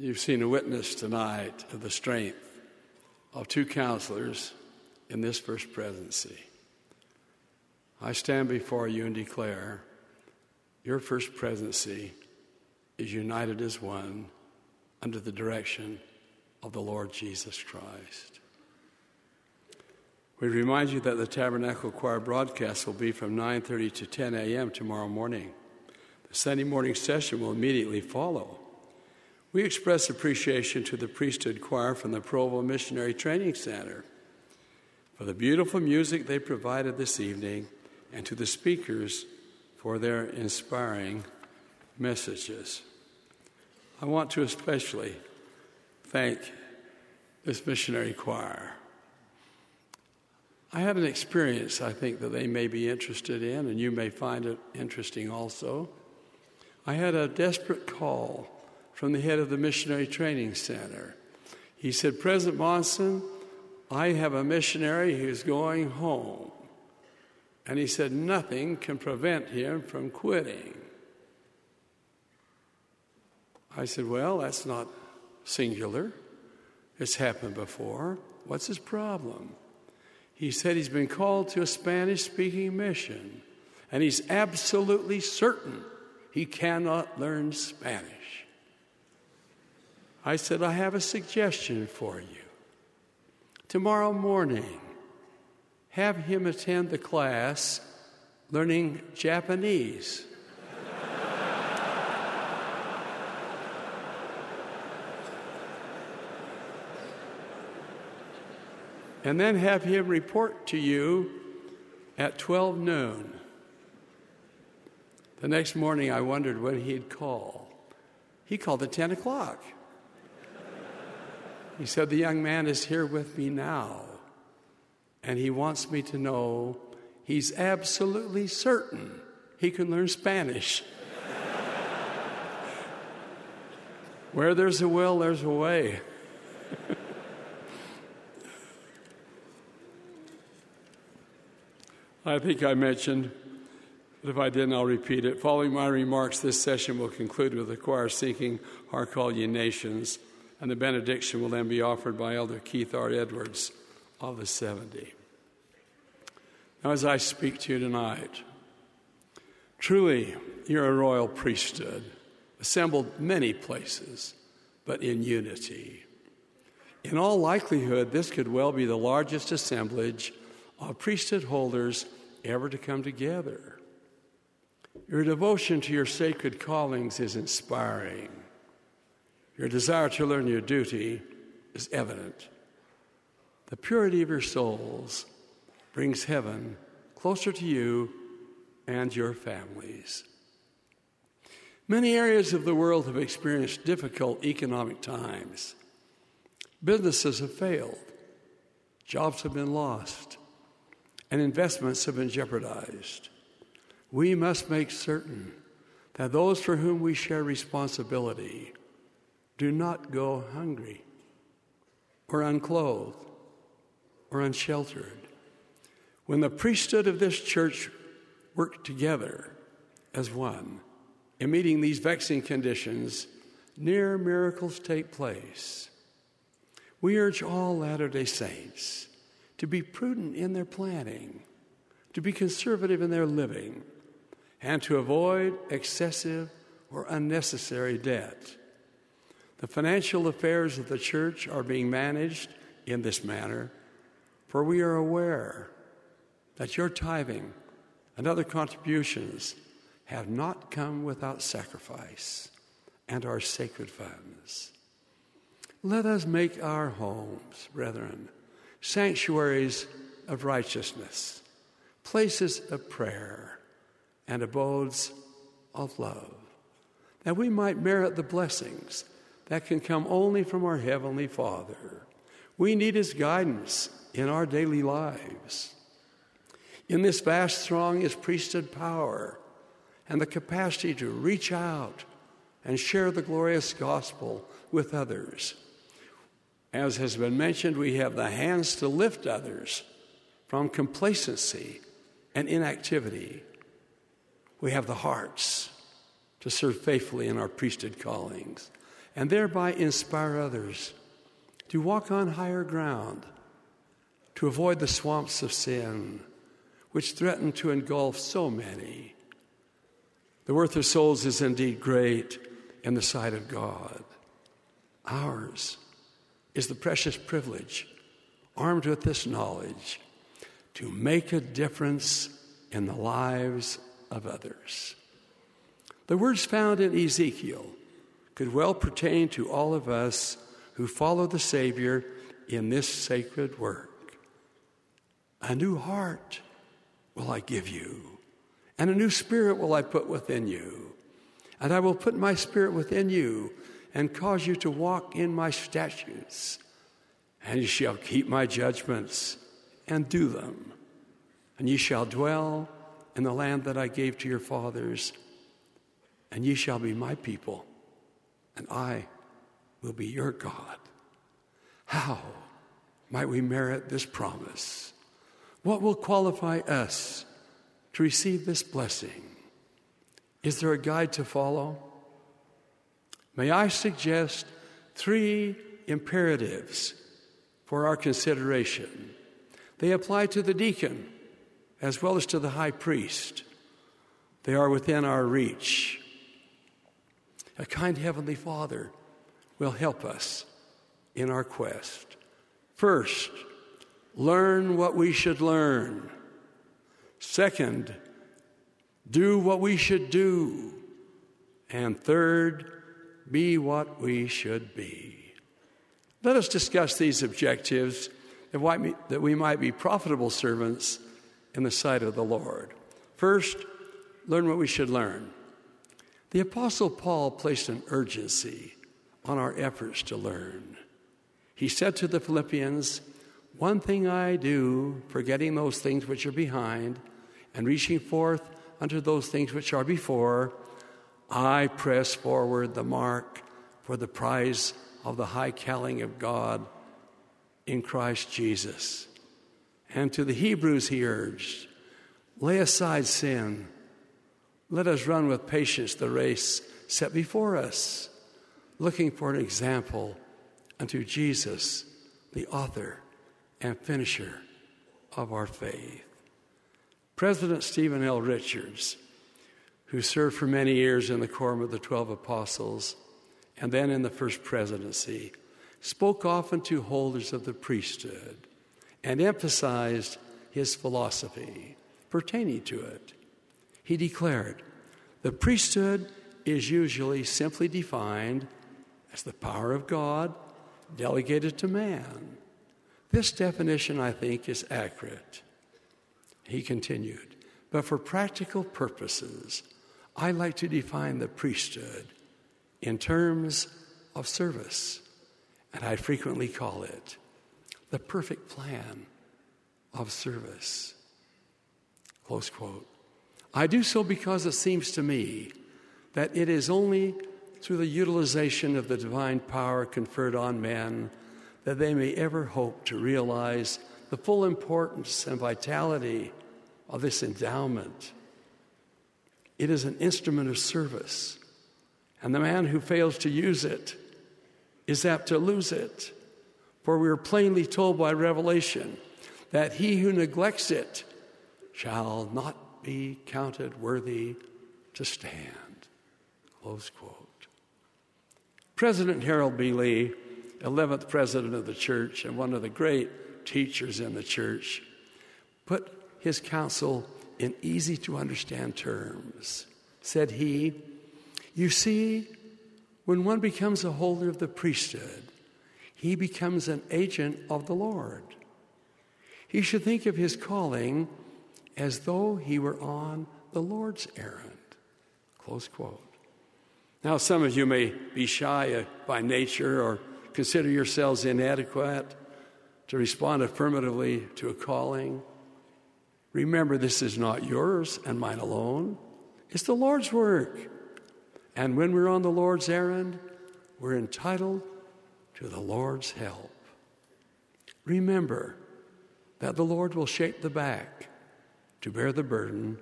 You've seen a witness tonight of the strength of two counselors in this first presidency. I stand before you and declare your first presidency is united as one under the direction of the Lord Jesus Christ. We remind you that the Tabernacle Choir broadcast will be from 9:30 to 10 a.m. tomorrow morning. The Sunday morning session will immediately follow. We express appreciation to the priesthood choir from the Provo Missionary Training Center for the beautiful music they provided this evening and to the speakers for their inspiring messages. I want to especially thank this missionary choir. I have an experience I think that they may be interested in, and you may find it interesting also. I had a desperate call from the head of the Missionary Training Center. He said, President Monson, I have a missionary who's going home. And he said, nothing can prevent him from quitting. I said, Well, that's not singular. It's happened before. What's his problem? He said he's been called to a Spanish speaking mission, and he's absolutely certain he cannot learn Spanish. I said, I have a suggestion for you. Tomorrow morning, have him attend the class learning Japanese. and then have him report to you at 12 noon. The next morning, I wondered when he'd call. He called at 10 o'clock. He said, The young man is here with me now, and he wants me to know he's absolutely certain he can learn Spanish. Where there's a will, there's a way. I think I mentioned, but if I didn't, I'll repeat it. Following my remarks, this session will conclude with the choir seeking Hark All Ye Nations and the benediction will then be offered by Elder Keith R. Edwards of the 70. Now, as I speak to you tonight, truly you're a royal priesthood, assembled many places, but in unity. In all likelihood, this could well be the largest assemblage of priesthood holders ever to come together. Your devotion to your sacred callings is inspiring. Your desire to learn your duty is evident. The purity of your souls brings heaven closer to you and your families. Many areas of the world have experienced difficult economic times. Businesses have failed, jobs have been lost, and investments have been jeopardized. We must make certain that those for whom we share responsibility do not go hungry or unclothed or unsheltered. When the priesthood of this church work together as one in meeting these vexing conditions, near miracles take place. We urge all Latter day Saints to be prudent in their planning, to be conservative in their living, and to avoid excessive or unnecessary debt. The financial affairs of the church are being managed in this manner, for we are aware that your tithing and other contributions have not come without sacrifice and are sacred funds. Let us make our homes, brethren, sanctuaries of righteousness, places of prayer, and abodes of love, that we might merit the blessings that can come only from our Heavenly Father. We need His guidance in our daily lives. In this vast throng is priesthood power and the capacity to reach out and share the glorious gospel with others. As has been mentioned, we have the hands to lift others from complacency and inactivity. We have the hearts to serve faithfully in our priesthood callings and thereby inspire others to walk on higher ground, to avoid the swamps of sin which threaten to engulf so many. The worth of souls is indeed great in the sight of God. Ours is the precious privilege, armed with this knowledge, to make a difference in the lives of others. The words found in Ezekiel could well pertain to all of us who follow the Savior in this sacred work. A new heart will I give you, and a new spirit will I put within you. And I will put my spirit within you and cause you to walk in my statutes, and you shall keep my judgments and do them. And ye shall dwell in the land that I gave to your fathers, and ye shall be my people, and I will be your God. How might we merit this promise? What will qualify us to receive this blessing? Is there a guide to follow? May I suggest three imperatives for our consideration? They apply to the deacon as well as to the high priest. They are within our reach. A kind Heavenly Father will help us in our quest. First, learn what we should learn. Second, do what we should do. And third, be what we should be. Let us discuss these objectives that we might be profitable servants in the sight of the Lord. First, learn what we should learn. The Apostle Paul placed an urgency on our efforts to learn. He said to the Philippians, One thing I do, forgetting those things which are behind and reaching forth unto those things which are before, I press forward the mark for the prize of the high calling of God in Christ Jesus. And to the Hebrews, he urged, lay aside sin. Let us run with patience the race set before us looking for an example unto Jesus, the author and finisher of our faith. President Stephen L. Richards, who served for many years in the quorum of the Twelve Apostles and then in the First Presidency, spoke often to holders of the priesthood and emphasized his philosophy pertaining to it. He declared, The priesthood is usually simply defined as the power of God delegated to man. This definition, I think, is accurate. He continued, but for practical purposes, I like to define the priesthood in terms of service, and I frequently call it the perfect plan of service. Close quote. I do so because it seems to me that it is only through the utilization of the divine power conferred on man that they may ever hope to realize the full importance and vitality of this endowment. It is an instrument of service, and the man who fails to use it is apt to lose it. For we are plainly told by Revelation that he who neglects it shall not be counted worthy to stand. Close quote. President Harold B. Lee, 11th president of the church and one of the great teachers in the church, put his counsel in easy to understand terms. Said he, You see, when one becomes a holder of the priesthood, he becomes an agent of the Lord. He should think of his calling as though he were on the Lord's errand. Close quote. Now, some of you may be shy by nature or consider yourselves inadequate to respond affirmatively to a calling. Remember, this is not yours and mine alone, it's the Lord's work. And when we're on the Lord's errand, we're entitled to the Lord's help. Remember that the Lord will shape the back to bear the burden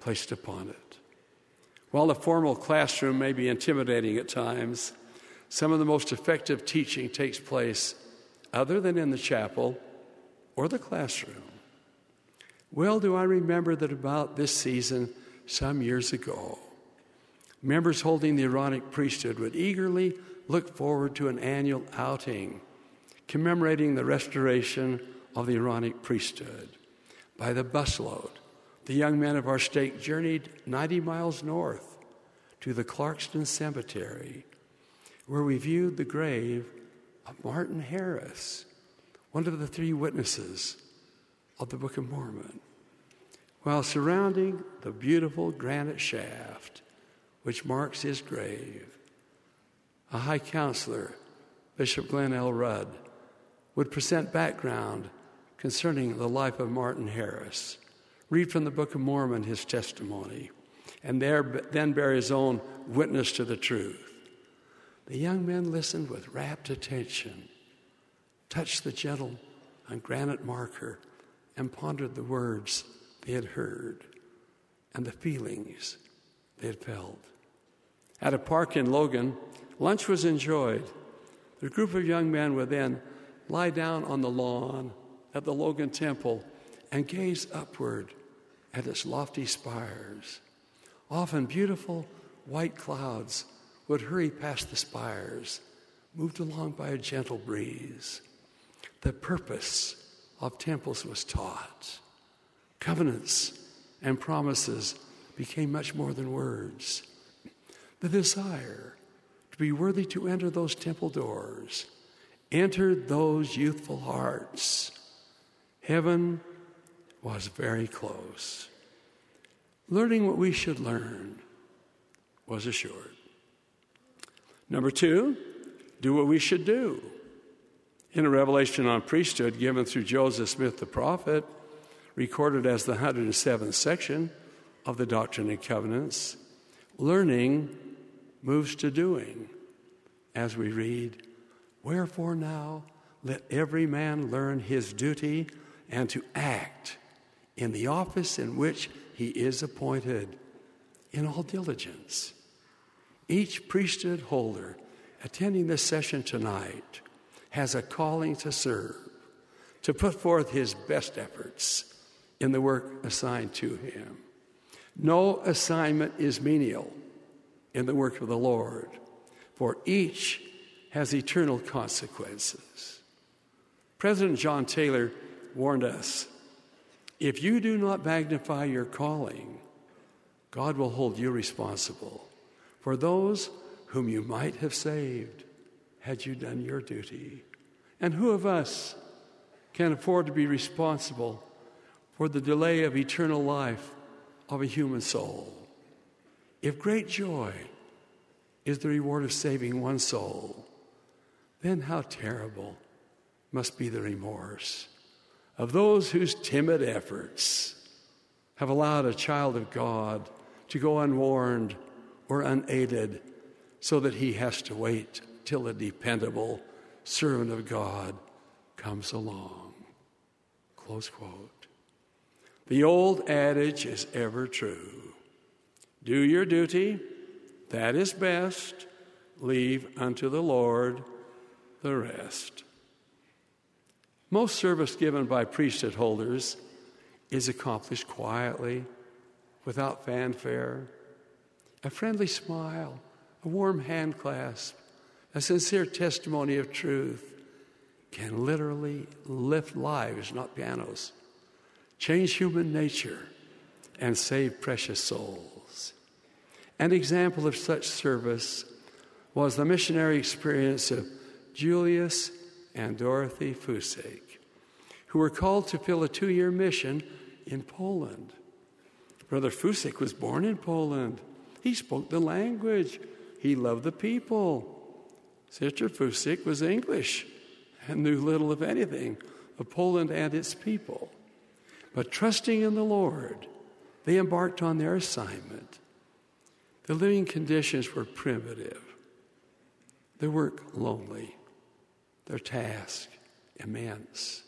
placed upon it. While the formal classroom may be intimidating at times, some of the most effective teaching takes place other than in the chapel or the classroom. Well, do I remember that about this season some years ago, members holding the Aaronic priesthood would eagerly look forward to an annual outing commemorating the restoration of the Aaronic priesthood. By the busload, the young men of our state journeyed 90 miles north to the Clarkston Cemetery, where we viewed the grave of Martin Harris, one of the three witnesses of the Book of Mormon, while surrounding the beautiful granite shaft which marks his grave. A high counselor, Bishop Glenn L. Rudd, would present background concerning the life of Martin Harris, read from the Book of Mormon his testimony, and there, then bear his own witness to the truth. The young men listened with rapt attention, touched the gentle and granite marker, and pondered the words they had heard and the feelings they had felt. At a park in Logan, lunch was enjoyed. The group of young men would then lie down on the lawn at the Logan Temple and gaze upward at its lofty spires. Often beautiful white clouds would hurry past the spires, moved along by a gentle breeze. The purpose of temples was taught. Covenants and promises became much more than words. The desire to be worthy to enter those temple doors entered those youthful hearts. Heaven was very close. Learning what we should learn was assured. Number two, do what we should do. In a revelation on priesthood given through Joseph Smith the prophet, recorded as the 107th section of the Doctrine and Covenants, learning moves to doing as we read, Wherefore now let every man learn his duty and to act in the office in which he is appointed in all diligence. Each priesthood holder attending this session tonight has a calling to serve, to put forth his best efforts in the work assigned to him. No assignment is menial in the work of the Lord, for each has eternal consequences. President John Taylor warned us if you do not magnify your calling, God will hold you responsible for those whom you might have saved had you done your duty. And who of us can afford to be responsible for the delay of eternal life of a human soul? If great joy is the reward of saving one soul, then how terrible must be the remorse of those whose timid efforts have allowed a child of God to go unwarned or unaided so that he has to wait till a dependable servant of God comes along. Close quote. The old adage is ever true do your duty, that is best, leave unto the Lord the rest. Most service given by priesthood holders is accomplished quietly, without fanfare. A friendly smile, a warm hand clasp, a sincere testimony of truth can literally lift lives, not pianos, change human nature, and save precious souls. An example of such service was the missionary experience of Julius and Dorothy Fussek, who were called to fill a two year mission in Poland. Brother Fussek was born in Poland. He spoke the language, he loved the people. Sister Fussek was English and knew little, of anything, of Poland and its people. But trusting in the Lord, they embarked on their assignment. The living conditions were primitive, the work lonely their task immense.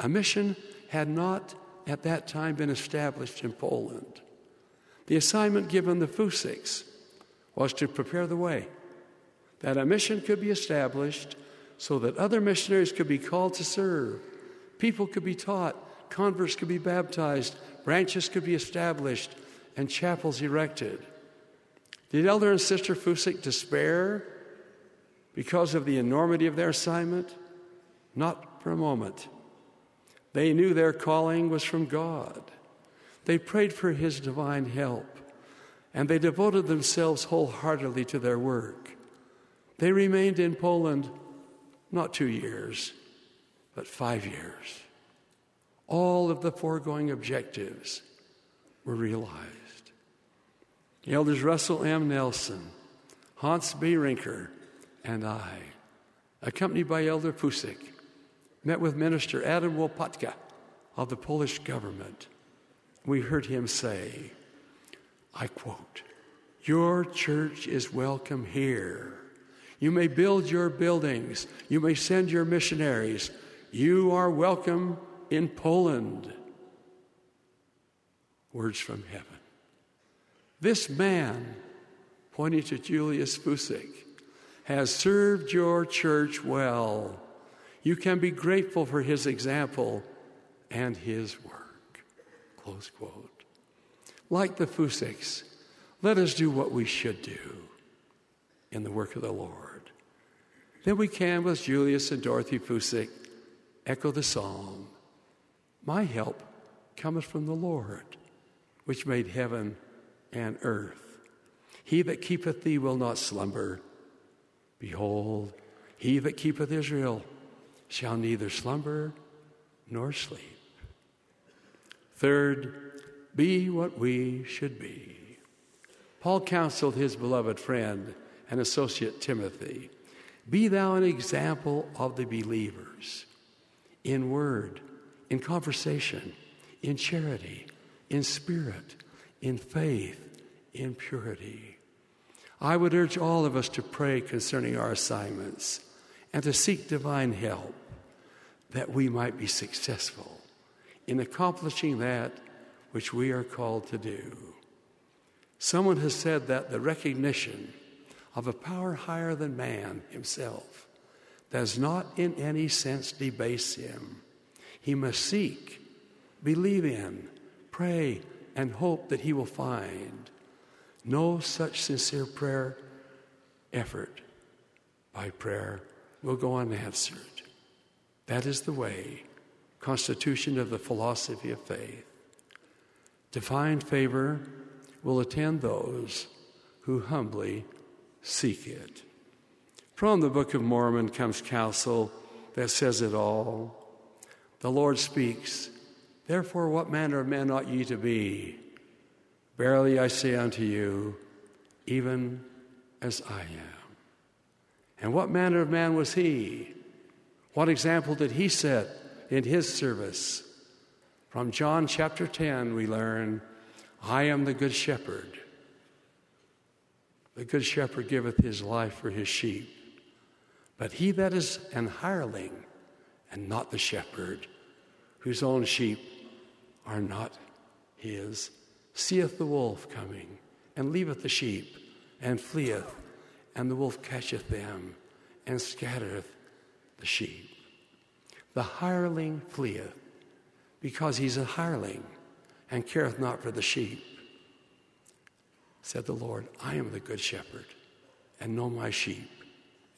A mission had not at that time been established in Poland. The assignment given the Fusseks was to prepare the way, that a mission could be established so that other missionaries could be called to serve, people could be taught, converts could be baptized, branches could be established, and chapels erected. Did Elder and Sister Fussek despair because of the enormity of their assignment? Not for a moment. They knew their calling was from God. They prayed for His divine help, and they devoted themselves wholeheartedly to their work. They remained in Poland not two years, but five years. All of the foregoing objectives were realized. Elders Russell M. Nelson, Hans B. Ringger, and I, accompanied by Elder Fussek, met with Minister Adam Wopatka of the Polish government. We heard him say, I quote, Your church is welcome here. You may build your buildings, you may send your missionaries. You are welcome in Poland. Words from heaven. This man, pointing to Julius Fussek, has served your church well. You can be grateful for his example and his work. Close quote. Like the Fusseks, let us do what we should do in the work of the Lord. Then we can, with Julius and Dorothy Fussek, echo the psalm My help cometh from the Lord, which made heaven and earth. He that keepeth thee will not slumber. Behold, he that keepeth Israel shall neither slumber nor sleep. Third, be what we should be. Paul counseled his beloved friend and associate Timothy Be thou an example of the believers in word, in conversation, in charity, in spirit, in faith, in purity. I would urge all of us to pray concerning our assignments and to seek divine help that we might be successful in accomplishing that which we are called to do. Someone has said that the recognition of a power higher than man himself does not in any sense debase him. He must seek, believe in, pray, and hope that he will find. No such sincere prayer effort by prayer will go unanswered. That is the way, constitution of the philosophy of faith. Divine favor will attend those who humbly seek it. From the Book of Mormon comes counsel that says it all. The Lord speaks, Therefore, what manner of men ought ye to be? Verily I say unto you, even as I am. And what manner of man was he? What example did he set in his service? From John chapter 10, we learn, I am the good shepherd. The good shepherd giveth his life for his sheep. But he that is an hireling and not the shepherd, whose own sheep are not his, seeth the wolf coming, and leaveth the sheep, and fleeth, and the wolf catcheth them, and scattereth the sheep. The hireling fleeth, because he's a hireling, and careth not for the sheep. Said the Lord, I am the good shepherd, and know my sheep,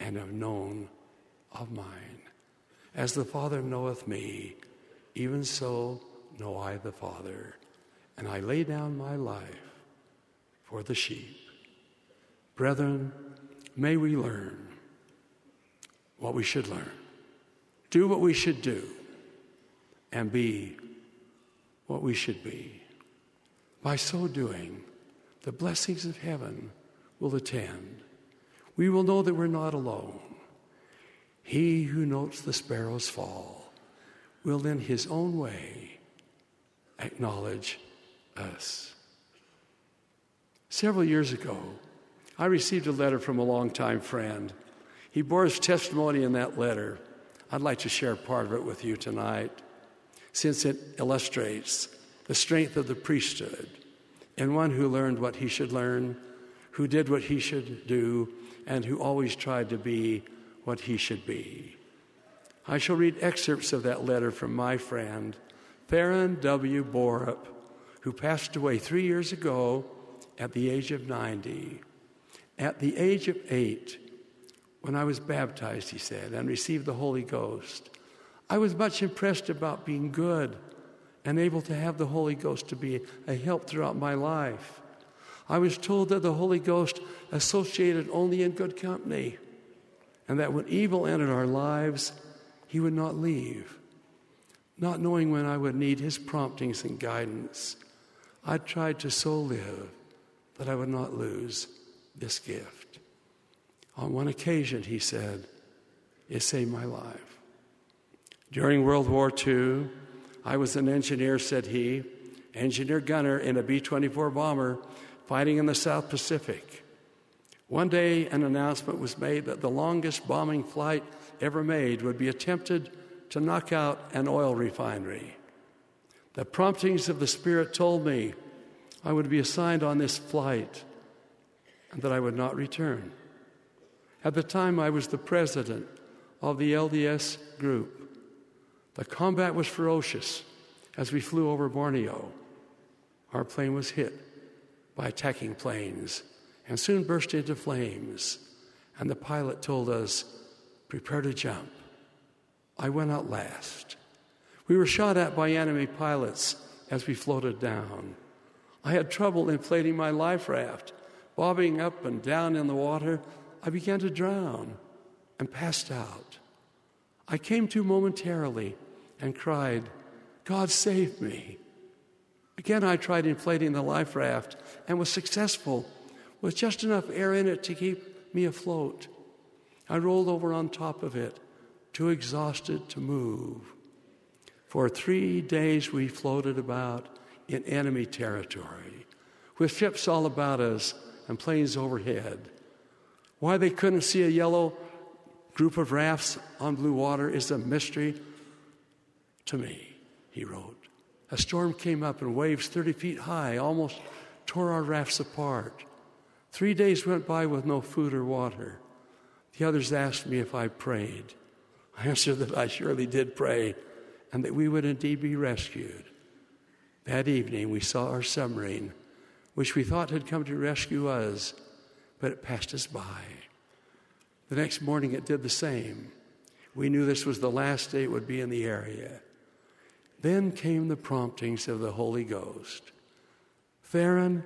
and have known of mine. As the Father knoweth me, even so know I the Father, and I lay down my life for the sheep. Brethren, may we learn what we should learn do what we should do, and be what we should be. By so doing, the blessings of heaven will attend. We will know that we're not alone. He who notes the sparrows fall will, in his own way, acknowledge us. Several years ago, I received a letter from a longtime friend. He bore his testimony in that letter I'd like to share part of it with you tonight, since it illustrates the strength of the priesthood and one who learned what he should learn, who did what he should do, and who always tried to be what he should be. I shall read excerpts of that letter from my friend, Theron W. Borup, who passed away three years ago at the age of 90. At the age of eight, when I was baptized, he said, and received the Holy Ghost, I was much impressed about being good and able to have the Holy Ghost to be a help throughout my life. I was told that the Holy Ghost associated only in good company, and that when evil entered our lives, he would not leave. Not knowing when I would need his promptings and guidance, I tried to so live that I would not lose this gift. On one occasion, he said, It saved my life. During World War II, I was an engineer, said he, engineer gunner in a B 24 bomber fighting in the South Pacific. One day, an announcement was made that the longest bombing flight ever made would be attempted to knock out an oil refinery. The promptings of the Spirit told me I would be assigned on this flight and that I would not return. At the time, I was the president of the LDS group. The combat was ferocious as we flew over Borneo. Our plane was hit by attacking planes and soon burst into flames. And the pilot told us, Prepare to jump. I went out last. We were shot at by enemy pilots as we floated down. I had trouble inflating my life raft. Bobbing up and down in the water, I began to drown and passed out. I came to momentarily and cried, God save me. Again, I tried inflating the life raft and was successful with just enough air in it to keep me afloat. I rolled over on top of it, too exhausted to move. For three days, we floated about in enemy territory with ships all about us and planes overhead. Why they couldn't see a yellow group of rafts on blue water is a mystery to me, he wrote. A storm came up and waves 30 feet high almost tore our rafts apart. Three days went by with no food or water. The others asked me if I prayed. I answered that I surely did pray and that we would indeed be rescued. That evening, we saw our submarine, which we thought had come to rescue us, but it passed us by. The next morning, it did the same. We knew this was the last day it would be in the area. Then came the promptings of the Holy Ghost. Theron,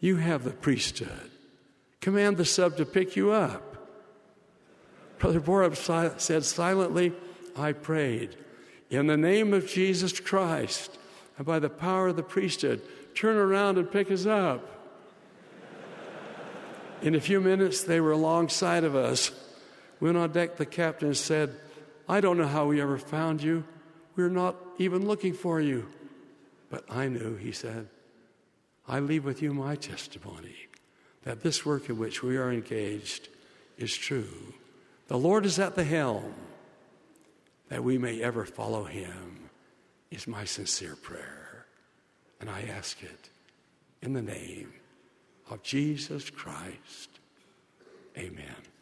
you have the priesthood. Command the sub to pick you up. Brother Borup said silently, I prayed. In the name of Jesus Christ and by the power of the priesthood, turn around and pick us up. In a few minutes, they were alongside of us. When on deck, the captain said, I don't know how we ever found you. We're not even looking for you. But I knew, he said. I leave with you my testimony that this work in which we are engaged is true. The Lord is at the helm. That we may ever follow him is my sincere prayer. And I ask it in the name of Jesus Christ. Amen.